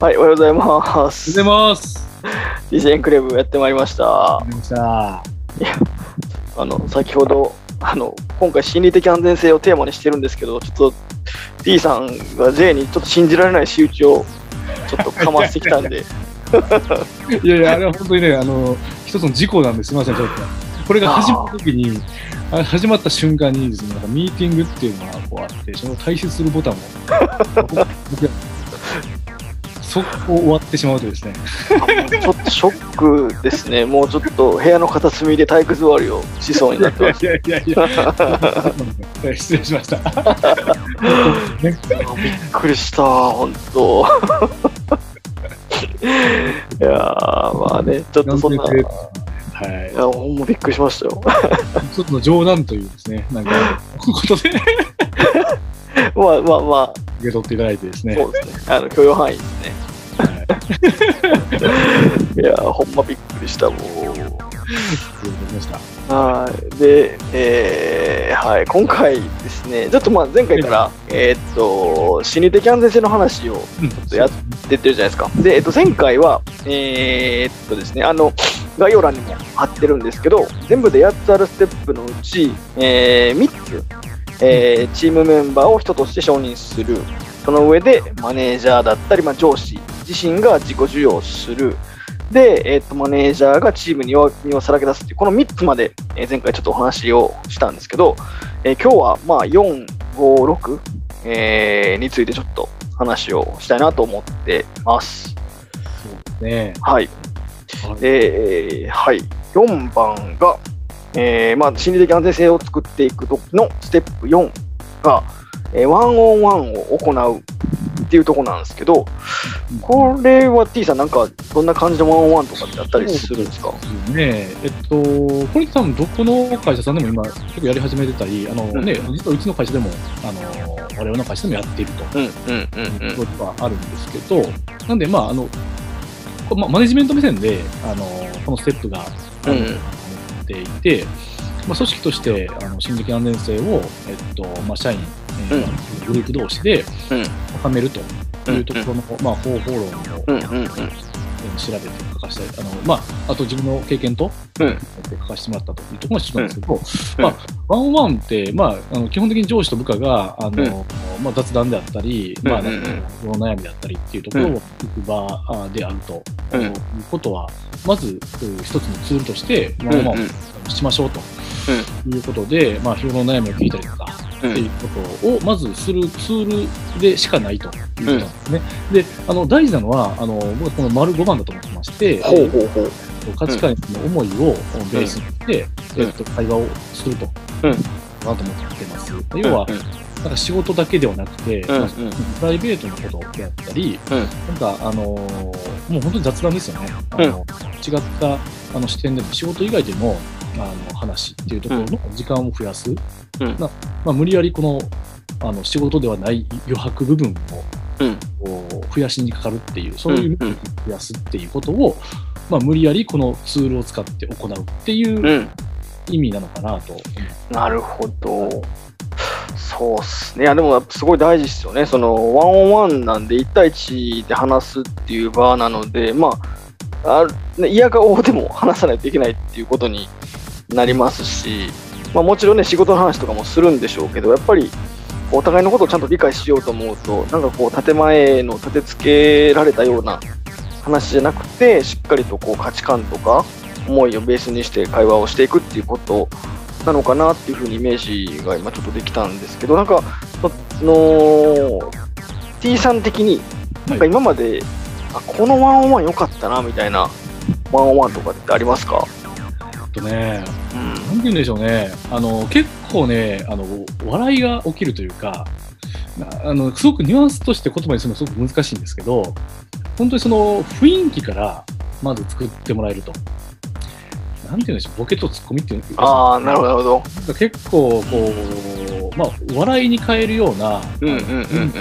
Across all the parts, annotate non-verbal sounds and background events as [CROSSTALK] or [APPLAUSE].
はい、おはようございまおはようす。ございます。DJ エンクレーブやってまいりました。ありました。あの、先ほど、あの、今回心理的安全性をテーマにしてるんですけど、ちょっと D さんが J にちょっと信じられない仕打ちをちょっとかましてきたんで、[LAUGHS] いやいや、あれは本当にね、あの、一つの事故なんです。すみません、ちょっと。これが始まった時に、始まった瞬間にですね、なんかミーティングっていうのがこうあって、その退出するボタンを、僕 [LAUGHS] 僕速攻終わってしまうとですね、ちょっとショックですね。[LAUGHS] もうちょっと部屋の片隅で体育座りをしそうになってます。いやいやいや、失礼しました。ねびっくりした、本当。いやー、まあね、ちょっとそんな、いはい。や、ほんまびっくりしましたよ。一つの冗談というですね、なんか、ことでまあまあまあ、受け取っていただいてですね。そうですね。あの許容範囲ですね。はい。[LAUGHS] いやー、ほんまびっくりした、もう。はい。で、えーはい、今回ですね、ちょっとまあ前回から、えーっと、心理的安全性の話をうん、とやっ出てるじゃないですか。で、えっと、前回は、えーっとですね、あの、概要欄にも貼ってるんですけど、全部で8つあるステップのうち、え3つ、えーチームメンバーを人として承認する。その上で、マネージャーだったり、まあ、上司自身が自己授与をする。で、えーっと、マネージャーがチームに弱みをさらけ出すっていう、この3つまで、えー前回ちょっとお話をしたんですけど、えー今日は、まあ、4、5、6、えーについてちょっと話をしたいなと思ってます。そうですね。はい。はいで、えーはい。4番が、えーまあ、心理的安全性を作っていく時のステップ4が、えーワンオンワンを行うっていうところなんですけど、これは T さんなんかどんな感じのワンオンワンとかってあったりするんですか？ね。えっと、これ多分どこの会社さんでも今結構やり始めてたり、あのうん。ね、実はうちの会社でも、あの、我々の会社でもやっていると。いうことはあるんですけど、なんでまあ、あの、こまあ、マネジメント目線で、あの、このステップが、うんていて、まあ、組織としてあの心理的安全性を、えっとまあ、社員、えーうん。グループ同士でうん。高めるというところの、まあ、方法論を、うんうんうん。調べて書かせて、あのまあ、あと自分の経験と、うん。書かせてもらったというところが一つなんですけど、うん。まあ、ワンワンって、まあ、あの基本的に上司と部下があの、まあ、雑談であったり、まあ、うんうん。うんなんかその悩みであったりっていうところを聞く場あであると、うん。いうことは、まずう一つのツールとして、ワンワンをしましょうということで、まあ、日頃の悩みを聞いたりとか、うんっていうことをまずするツールでしかないということなんですね。で、あの大事なのは、あの僕はこの丸5番だと思ってまして、ほうほうほう。価値観の思いをベースにして、うん。えっと、会話をすると、うん。なと思ってます。要は、うんなんか仕事だけではなくて、うんまあプライベートのことであったり、うんなんか、あのーもう本当に雑談ですよね。あの違ったあの視点でも、仕事以外でのあの話っていうところの時間を増やす。うんなまあ、無理やりこのあの仕事ではない余白部分を増やしにかかるっていう、そういううんうん増やすっていうことを、まあ、無理やりこのツールを使って行うっていううん。意味なのかなと。なるほど。そうっすね。いや、でもすごい大事ですよね。その、ワンオンワンなんで1対1で話すっていう場なので、まあ、あ、嫌顔でも話さないといけないっていうことになりますし、まあもちろんね、仕事の話とかもするんでしょうけど、やっぱり、お互いのことをちゃんと理解しようと思うと、なんかこう、建前の立て付けられたような話じゃなくて、しっかりとこう価値観とか、思いをベースにして会話をしていくっていうことなのかなっていうふうにイメージが今ちょっとできたんですけど、なんか、その、T さん的に、なんか今まで、あこのワンオンワン良かったなみたいなワンオンワンとかってありますか？あとね、うん。なんて言うんでしょうね、あの結構ねあの、笑いが起きるというか、あのすごくニュアンスとして言葉にするのすごく難しいんですけど、本当にその雰囲気からまず作ってもらえると。なんて言うんでしょう、ボケとツッコミっていうのああ、なるほど、なるほど。結構こう、まあ、笑いに変えるような、うんうんうんうん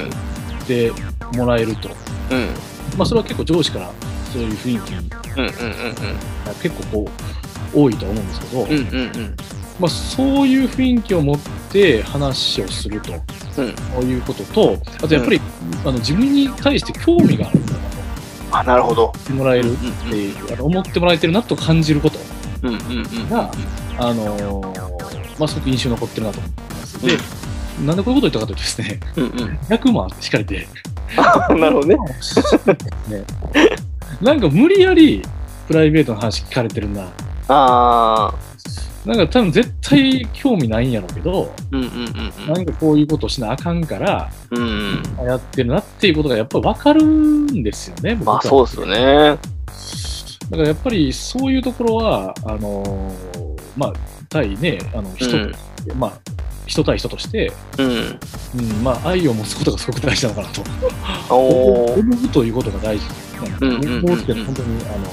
でもらえると、うん。まあ、それは結構上司からそういう雰囲気にうんうん結構こう多いとは思うんですけど、うんうん。うんうんうん。まあ、そういう雰囲気を持って話をすると、うんいうことと、あとやっぱり、あの自分に対して興味があるんだなあ、なるほど。もらえるっていう、あの思ってもらえてるなと感じることうんうんうん。が、あのーまあ、すごく印象に残ってるなと思ってます。で、なんでこういうこと言ったかというとですね、うんうん。100万ってしかれて、なるほどね。ねなんか無理やりプライベートの話聞かれてるな。ああ。なんか多分絶対興味ないんやろうけど、うんうんうんなんかこういうことしなあかんから、うん。うん。やってるなっていうことがやっぱ分かるんですよね、僕はまあそうですよね。だからやっぱりそういうところは、あのーまあ、対ね、あの人、うんまあ、人対人として、うん。うん、まあ、愛を持つことがすごく大事なのかなと。思うということが大事なんだうんうんうって本当に、あの、も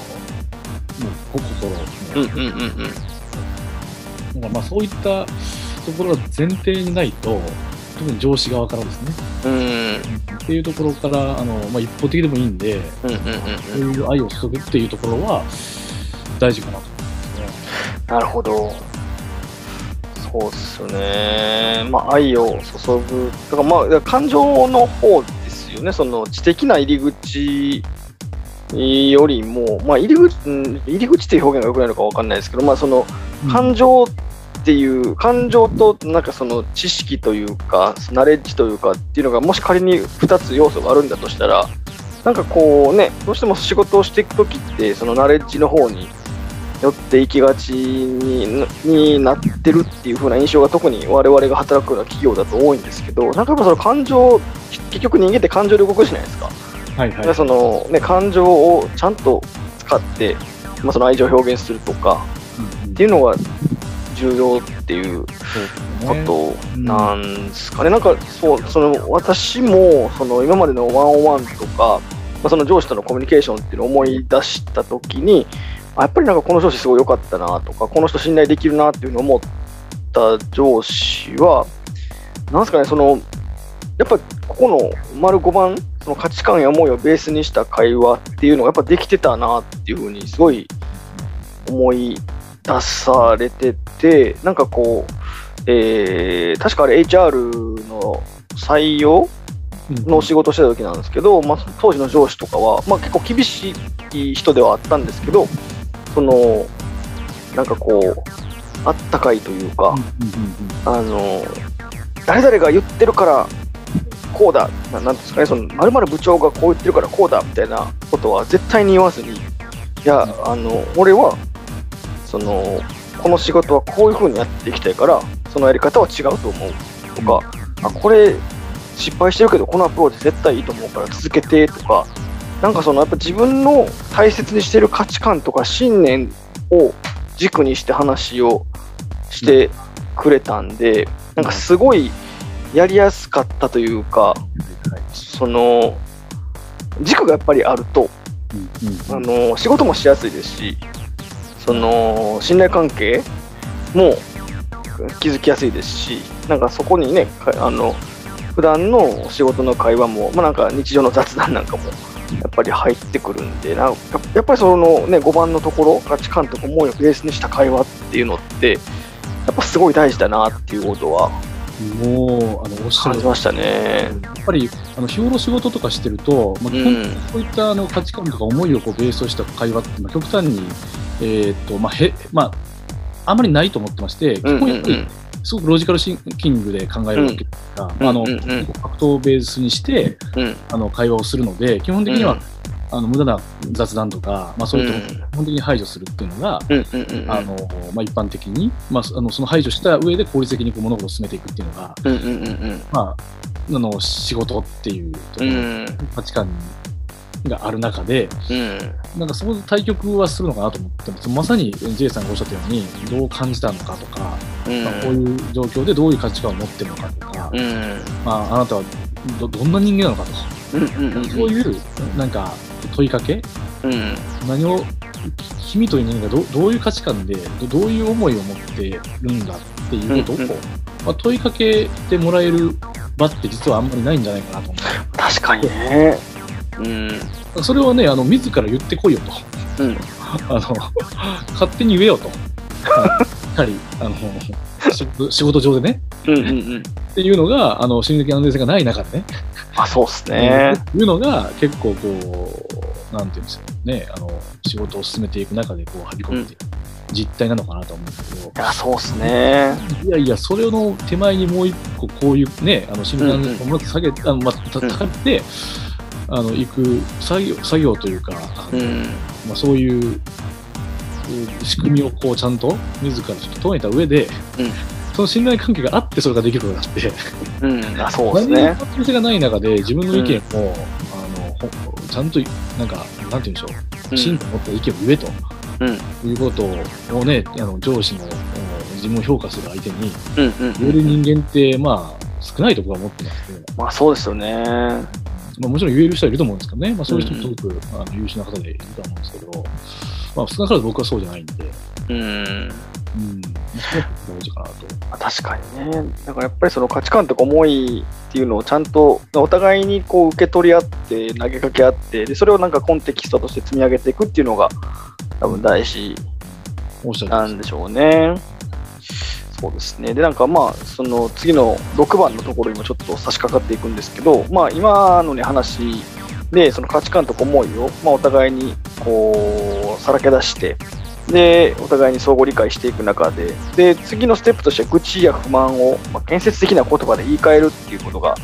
う、心の、うんうんうんうん。なんかまあそういったところが前提にないと、特に上司側からですね、うん。っていうところから、あのまあ、一方的でもいいんで、うんうんうんそういう愛を注ぐっていうところは大事かなと思いますね。なるほど。そうっすよね。まあ、愛を注ぐ。だからまあ、感情の方ですよね。その知的な入り口よりも、まあ、入り口、うん入り口っていう表現が良くないのかわかんないですけど、まあ、その感情っていう、感情となんかその知識というか、ナレッジというかっていうのが、もし仮に2つ要素があるんだとしたら、なんかこうね、どうしても仕事をしていくときって、そのナレッジの方に寄っていきがちにになってるっていう風な印象が特に我々が働くような企業だと多いんですけど、なんかやっぱその感情、結局人間って感情で動くじゃないですか。はいはい。でそのね、感情をちゃんと使って、まあ、その愛情を表現するとかっていうのが重要っていうことなんですかね。なんかそう、その私もその今までのワンオンワンとか、まあ、その上司とのコミュニケーションっていうのを思い出したときに、あやっぱりなんかこの上司すごい良かったなとか、この人信頼できるなっていうふうに思った上司は、なんですかね、その、やっぱここの丸5番、その価値観や思いをベースにした会話っていうのがやっぱできてたなっていうふうにすごい思い出されてて、なんかこう、えー確かあれ HR の採用の仕事をしてた時なんですけど、まあ、当時の上司とかは、まあ、結構厳しい人ではあったんですけど、その、なんかこう、あったかいというか、うんうんうんあの、誰々が言ってるから、こうだ、ななんですかね、その、まる部長がこう言ってるからこうだ、みたいなことは絶対に言わずに、いや、あの、俺は、その、この仕事はこういう風にやっていきたいから、そのやり方は違うと思う。とか、あ、これ失敗してるけど、このアプローチ絶対いいと思うから続けてとか、なんかそのやっぱ自分の大切にしてる価値観とか信念を軸にして話をしてくれたんで、なんかすごいやりやすかったというか、その軸がやっぱりあると、あの仕事もしやすいですし、その信頼関係も築きやすいですし、なんかそこにね、かあの普段の仕事の会話も、まあ、なんか日常の雑談なんかもやっぱり入ってくるんで、なんかやっぱりそのね、5番のところ、価値観とか思いをベースにした会話っていうのって、やっぱすごい大事だなっていうことはもう、あの、おっしゃる感じましたね。やっぱり、あの、日頃仕事とかしてると、まあ、こういったあの価値観とか思いをこうベースとした会話って、まあ、極端に、えーっと、まあ、へ、まあ、あまりないと思ってまして、基うんうん。本やっぱり、すごくロジカルシンキングで考えるわけですが、まああの、うんうんうん。ファクトをベースにして、うん。あの、会話をするので、基本的には、うん。あの、無駄な雑談とか、まあ、そういうとこ基本的に排除するっていうのが、うんうんうんうん。あの、まあ、一般的に、まあ、あのその排除した上で効率的にこう物事を進めていくっていうのが、うんうんうんうん。まあ、あの、仕事っていうところうん。価値観がある中で、うん。なんかそこで対局はするのかなと思ってます。まさに J さんがおっしゃったように、どう感じたのかとか、うん。まあ、こういう状況でどういう価値観を持ってるのかとか、うん。まあ、あなたはどどんな人間なのかうんうんうんと、そういうなんか問いかけ、うん。何を、君という人間がどどういう価値観でど、どういう思いを持ってるんだっていうことを、まあ、問いかけてもらえる場って実はあんまりないんじゃないかなと思確かにね。うんう。それはね、あの、自ら言ってこいよと。うん [LAUGHS] あの、勝手に言えよと。や [LAUGHS] はり、あの、仕事仕事上でね。うんうんうん。っていうのが、あの、心理的安全性がない中でね。あそうっすね。っていうのが結構こう、なんていうんですかね、あの、仕事を進めていく中で、こう、はびこっていく実態なのかなと思うんですけど、いや、そうっすね。いやいや、それの手前にもう一個、こういうね、あの、診断をもっと下げて、あの、まあ、たうん高めて、あの、行く作業、作業というか、うん。まあ、そういうう仕組みをこうちゃんと自らちょっと整えた上で、うんその信頼関係があってそれができることがあって、うん。あ、そうです何ねも。関係性がない中で自分の意見を、あのほちゃんとなんかなんて言うんでしょう、うん真と持った意見を言えとうん。いうことをねあの上司もお自分を評価する相手にうん。うん。言える人間ってまあ少ないところは持ってますけど、まあ、そうですよね。まあ、もちろん言える人はいると思うんですけどね、まあ、そういう人もうんすごく、あの優秀な方でいると思うんですけど、まあ、少なからず僕はそうじゃないんで。うん。うん、大事かなと。まあ確かにね。だからやっぱりその価値観とか思いっていうのをちゃんとお互いにこう受け取り合って投げかけ合ってでそれをなんかコンテキストとして積み上げていくっていうのが多分大事なんでしょうね。そうですね。で、なんかまあ、その次の6番のところにもちょっと差し掛かっていくんですけど、まあ今のね話で、その価値観とか思いを、まあお互いにこう、さらけ出して、で、お互いに相互理解していく中で、で、次のステップとしては愚痴や不満を、まあ、建設的な言葉で言い換えるっていうことが、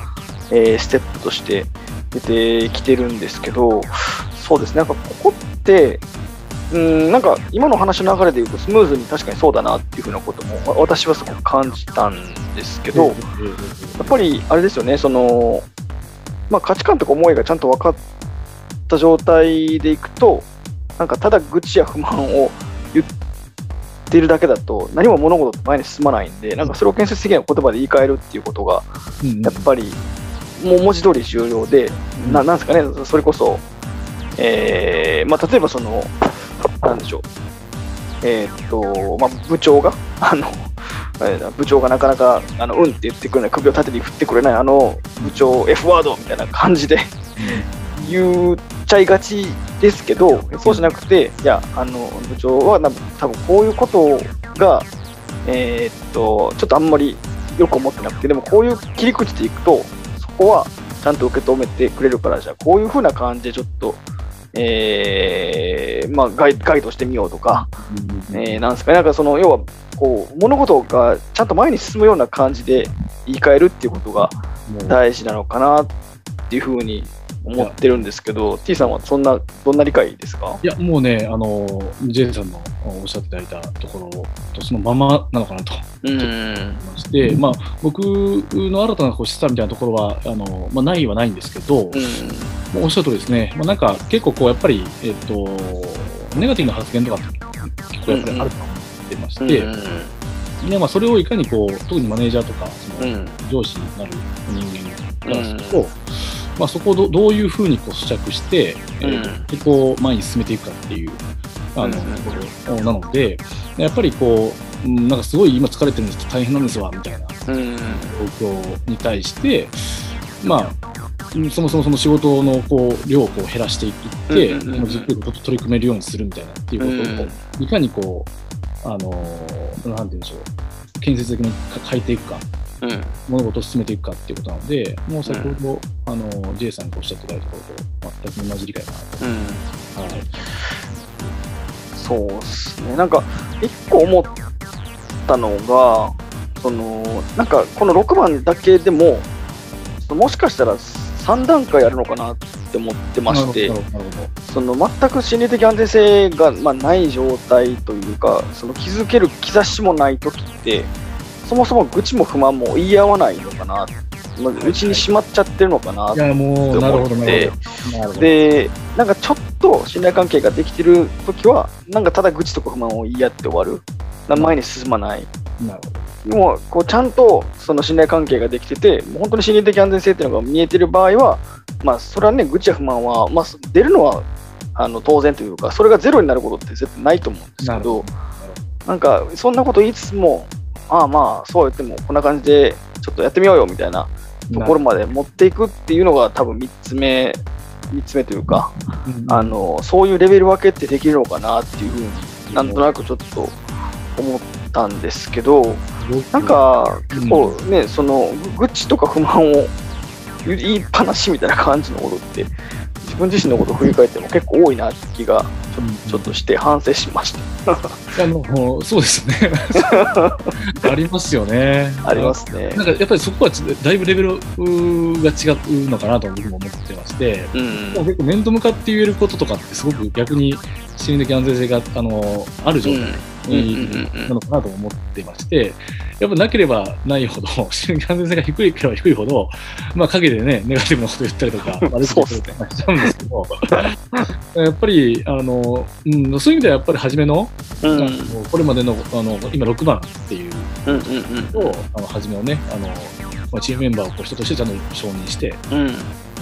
えーステップとして出てきてるんですけど、そうですね、なんかここって、うん、なんか今の話の流れで言うとスムーズに確かにそうだなっていうふうなこともわ私はすごく感じたんですけど、やっぱりあれですよね、その、まあ、価値観とか思いがちゃんと分かった状態でいくと、なんかただ愚痴や不満を言ってるだけだと、何も物事って前に進まないんで、なんかそれを建設的な言葉で言い換えるっていうことが、やっぱり、もう文字通り重要で、ななんですかね、それこそ、えーまあ、例えばその、なんでしょう、えーっと、まあ、部長が、[LAUGHS] あの、あれだ部長がなかなか、あの、うんって言ってくれない、首を縦に振ってくれない、あの、部長 F ワードみたいな感じで言っちゃいがちですけど、そうじゃなくて、いや、あの、部長はな多分こういうことが、えーっと、ちょっとあんまりよく思ってなくて、でもこういう切り口でいくと、そこはちゃんと受け止めてくれるから、じゃあこういうふうな感じでちょっと、えーまあ、ガイガイドしてみようとか、えーなんですかね、なんかその、要は、こう、物事がちゃんと前に進むような感じで言い換えるっていうことが大事なのかなっていうふうに思ってるんですけど、T さんはそんな、どんな理解ですか？いや、もうね、あの、J さんのおっしゃっていただいたところとそのままなのかなとうん。思いまして、まあ、僕の新たなこう示唆みたいなところは、あの、まあ、ないはないんですけど、うん。もうおっしゃる通りですね、まあ、なんか結構こう、やっぱり、えっ、と、ネガティブな発言とか結構やっぱりあると思ってまして、でまあ、それをいかにこう、特にマネージャーとか、そのうん。上司になる人間からすると、まあ、そこをどどういうふうにこう咀嚼して、えーこう前に進めていくかっていうあの、なので、やっぱりこう、うんなんかすごい今疲れてるんですけど大変なんですわみたいなうん。状況に対して、まあ、うんそもそもその仕事のこう量をこう減らしていって、うじっくりと取り組めるようにするみたいなっていうことを、いかにこう、あのーなんて言うんでしょう、建設的に変えていくか、うん。物事を進めていくかっていうことなので、もう先ほど、あの J さんがおっしゃっていただいたことと全く同じ理解かなと。うん。はいそうですね。なんか、一個思ったのが、その、なんか、この6番だけでも、もしかしたら3段階あるのかなって思ってましてその全く心理的安全性が、まあ、ない状態というか、その気づける兆しもないときって、そもそも愚痴も不満も言い合わないのかな、まあ、うちにしまっちゃってるのかなど。いや、もう、なるほど、なるほど。なるほど。で、なんかちょっと信頼関係ができてるときは、なんかただ愚痴とか不満を言い合って終わる。な前に進まない。なるほど。でも、こうちゃんとその信頼関係ができてて、本当に心理的安全性っていうのが見えてる場合は、まあ、それはね、愚痴や不満は、まあ、出るのはあの当然というか、それがゼロになることって絶対ないと思うんですけどなんか、そんなこと言いつつも、ああまあ、そう言っても、こんな感じで、ちょっとやってみようよみたいなところまで持っていくっていうのが、多分3つ目、3つ目というか、うんあの、そういうレベル分けってできるのかなっていうふうになんとなくちょっと思ったんですけど、なん、か、結構ね、その、愚痴とか不満を言いっぱなしみたいな感じのことって、自分自身のことを振り返っても結構多いなって気がちょ,、っとして反省しました。[LAUGHS] あの、そうですね。[LAUGHS] ありますよね。ありますね。なんかやっぱりそこはちだいぶレベルが違うのかなと僕も思ってまして、うん結構面と向かって言えることとかってすごく逆に心理的安全性があのある状態うんなのかなと思ってまして、やっぱなければないほど、[LAUGHS] 心理的安全性が低いければ低いほど、まあ陰でね、ネガティブなこと言ったりとか、[LAUGHS] 悪口言ったりとかしちゃうんですけど、やっぱり、あの、うん、そういう意味ではやっぱり初めの、うんあのこれまでの、あの、今6番っていううんうんと、あの、初めをね、あの、まあ、チームメンバーをこう人としてちゃんと承認して、うん。うん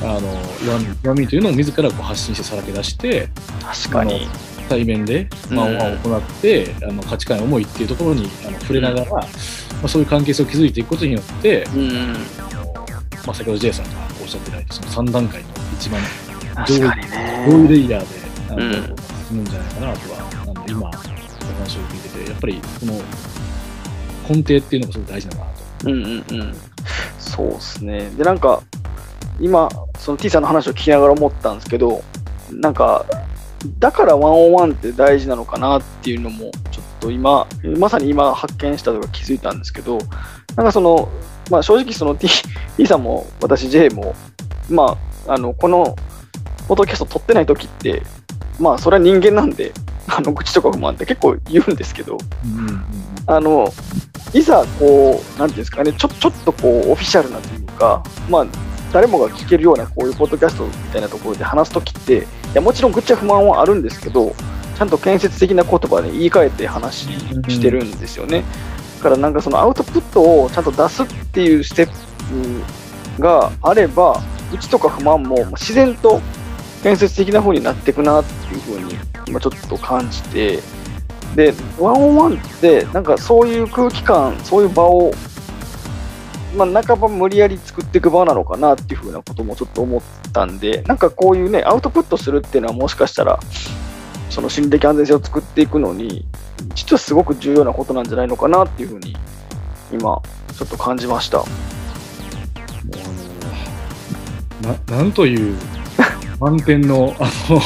あの、弱み、弱みというのを自らこう発信してさらけ出して、確かに。対面で、まあ、行って、あの価値観や思いっていうところにあの触れながら、まあ、そういう関係性を築いていくことによって、うんあのまあ、先ほど J さんがおっしゃってたその3段階の一番上位レね。イヤーであの、うん。進むんじゃないかなとは、あの今、お話を聞いてて、やっぱりこの根底っていうのがすごく大事だなと。うんうんうん。そうですね。で、なんか、今、その T さんの話を聞きながら思ったんですけど、なんか、だからワンオンワンって大事なのかなっていうのも、ちょっと今、まさに今発見したとか気づいたんですけど、なんかその、まあ正直その T, T さんも私 J も、まあ、あの、この、ポッドキャスト撮ってない時って、まあそれは人間なんで、[LAUGHS] あの、口とか不満って結構言うんですけど、うんうんうんあの、いざ、こう、なんていうんですかね、ちょちょっとこう、オフィシャルなというか、まあ、誰もが聞けるような、こういうポッドキャストみたいなところで話すときって、いや、もちろん愚痴や不満はあるんですけど、ちゃんと建設的な言葉で言い換えて話してるんですよね。だから、なんかそのアウトプットをちゃんと出すっていうステップがあれば、愚痴とか不満もまあ自然と建設的な方になっていくなっていうふうに、今ちょっと感じて、で、ワンオンワンって、なんかそういう空気感、そういう場を、まあ、半ば無理やり作っていく場なのかなっていうふうなこともちょっと思ったんで、なんかこういうね、アウトプットするっていうのはもしかしたら、その心理的安全性を作っていくのに、実はすごく重要なことなんじゃないのかなっていうふうに、今、ちょっと感じました。ななんという満点のあの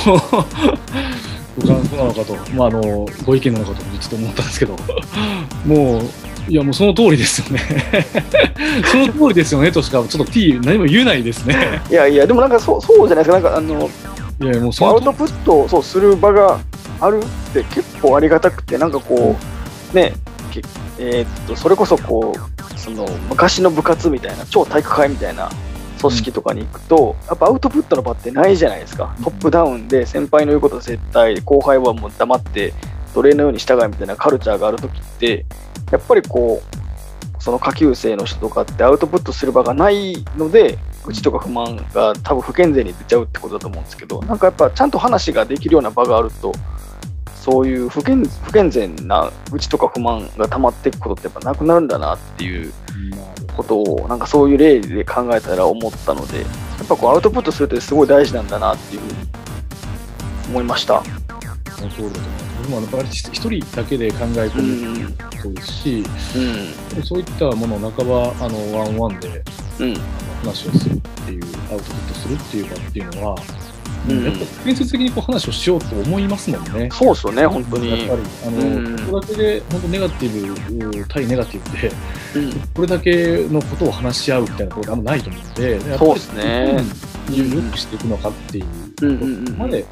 ご感想なのかと、まあ、あのご意見なのかとちょっと思ったんですけど。もういやもうその通りですよね。[LAUGHS] その通りですよねとしかちょっと T 何も言えないですね。いやいや、でもなんかそうそうじゃないですか、なんかあの、いやもうそアの通ウトプットをそうする場があるって結構ありがたくて、なんかこう、ね、けえーっと、それこそこう、その昔の部活みたいな、超体育会みたいな組織とかに行くと、やっぱアウトプットの場ってないじゃないですか。トップダウンで先輩の言うこと絶対、後輩はもう黙って奴隷のように従いみたいなカルチャーがあるときって、やっぱりこう、その下級生の人とかってアウトプットする場がないので、愚痴とか不満が多分不健全に出ちゃうってことだと思うんですけど、なんかやっぱちゃんと話ができるような場があると、そういう不健不健全な愚痴とか不満が溜まっていくことってやっぱなくなるんだなっていうことを、なんかそういう例で考えたら思ったので、やっぱこうアウトプットするってすごい大事なんだなっていうふうに思いました。その通りだと思います僕もやっぱり一人だけで考え込むそうですし、うん。そういったものを半ばあのワンワンでうん。話をするっていうアウトプットするっていう場っていうのは、うんやっぱ建設的にこう話をしようと思いますもんね。そうですよね、本当に。やっぱりあの、うんこれだけで本当ネガティブ対ネガティブでうん。これだけのことを話し合うみたいなことがあんまないと思うのでそうですねうん良くしていくのかっていううんうんうんうんまで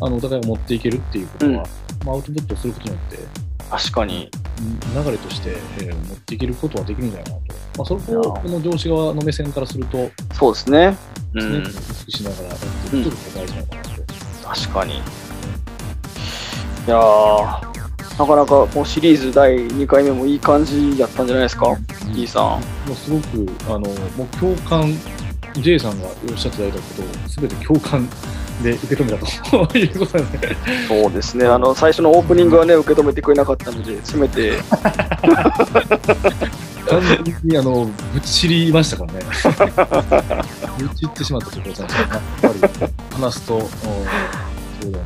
あのお互いが持っていけるっていうことは、うんまあ、アウトプットすることによって確かに。うん流れとして、えー持っていけることはできるんじゃないかなと、まあ、それいやをこの上司側の目線からすると、そうですね。うん。意識しながらやっていくことが大事なのかなと。確かに。いやー、なかなかこうシリーズ第2回目もいい感じやったんじゃないですか、うん E さん。もうすごくあのもう共感 J さんがおっしゃっていただいたことを全て共感で受け止めたということなんで、そうですね。あの、最初のオープニングはね、受け止めてくれなかったので、せめて、[LAUGHS] 完全にあのぶっちりましたからね。[LAUGHS] ぶっちってしまったということなんですけど、やっぱり話すと、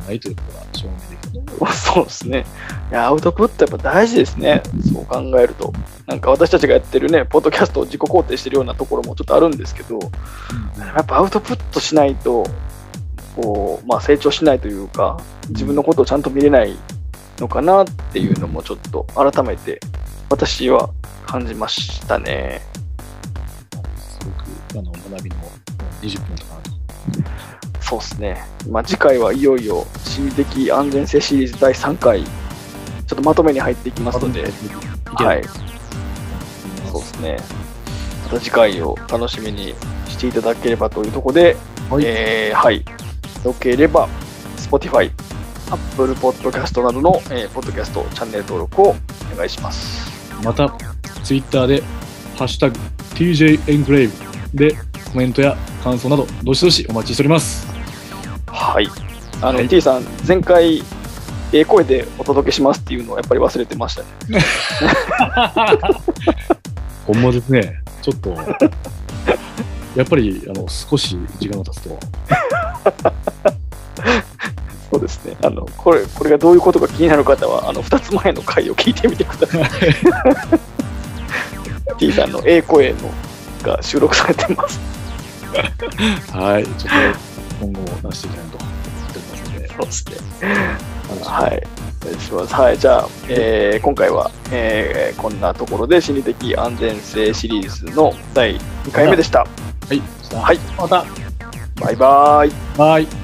ないということが証明できると。[LAUGHS] そうですね。いや、アウトプットやっぱ大事ですね。そう考えると。なんか私たちがやってるね、ポッドキャストを自己肯定してるようなところもちょっとあるんですけど、やっぱアウトプットしないと、こう、まあ、成長しないというか、自分のことをちゃんと見れないのかなっていうのもちょっと改めて私は感じましたね。すごくあの学びの20分とかなと。そうですね。まあ、次回はいよいよ心理的安全性シリーズ第3回、ちょっとまとめに入っていきますので、はい。そうですね。また次回を楽しみにしていただければというところで、はいえーはい。よければ、Spotify、Apple Podcast などの、えーポッドキャストチャンネル登録をお願いします。また、ツイッターで、ハッシュタグ TJ エンクレイブでコメントや感想など、どしどしお待ちしております。はい。あの、はい T さん、前回、ええ声でお届けしますっていうのをやっぱり忘れてましたね。[LAUGHS] ほんまですね、ちょっと、やっぱりあの少し時間が経つと、そうですね。あの、これ、これがどういうことか気になる方は、あの、2つ前の回を聞いてみてください。[LAUGHS] T さんのええ声のが収録されてます。[LAUGHS] はい、ちょっと今後出していきたいなとそうはい。します。はい。じゃあ、えー今回は、えーこんなところで心理的安全性シリーズの第2回目でした。はい、はいまた、バイバイ。はい。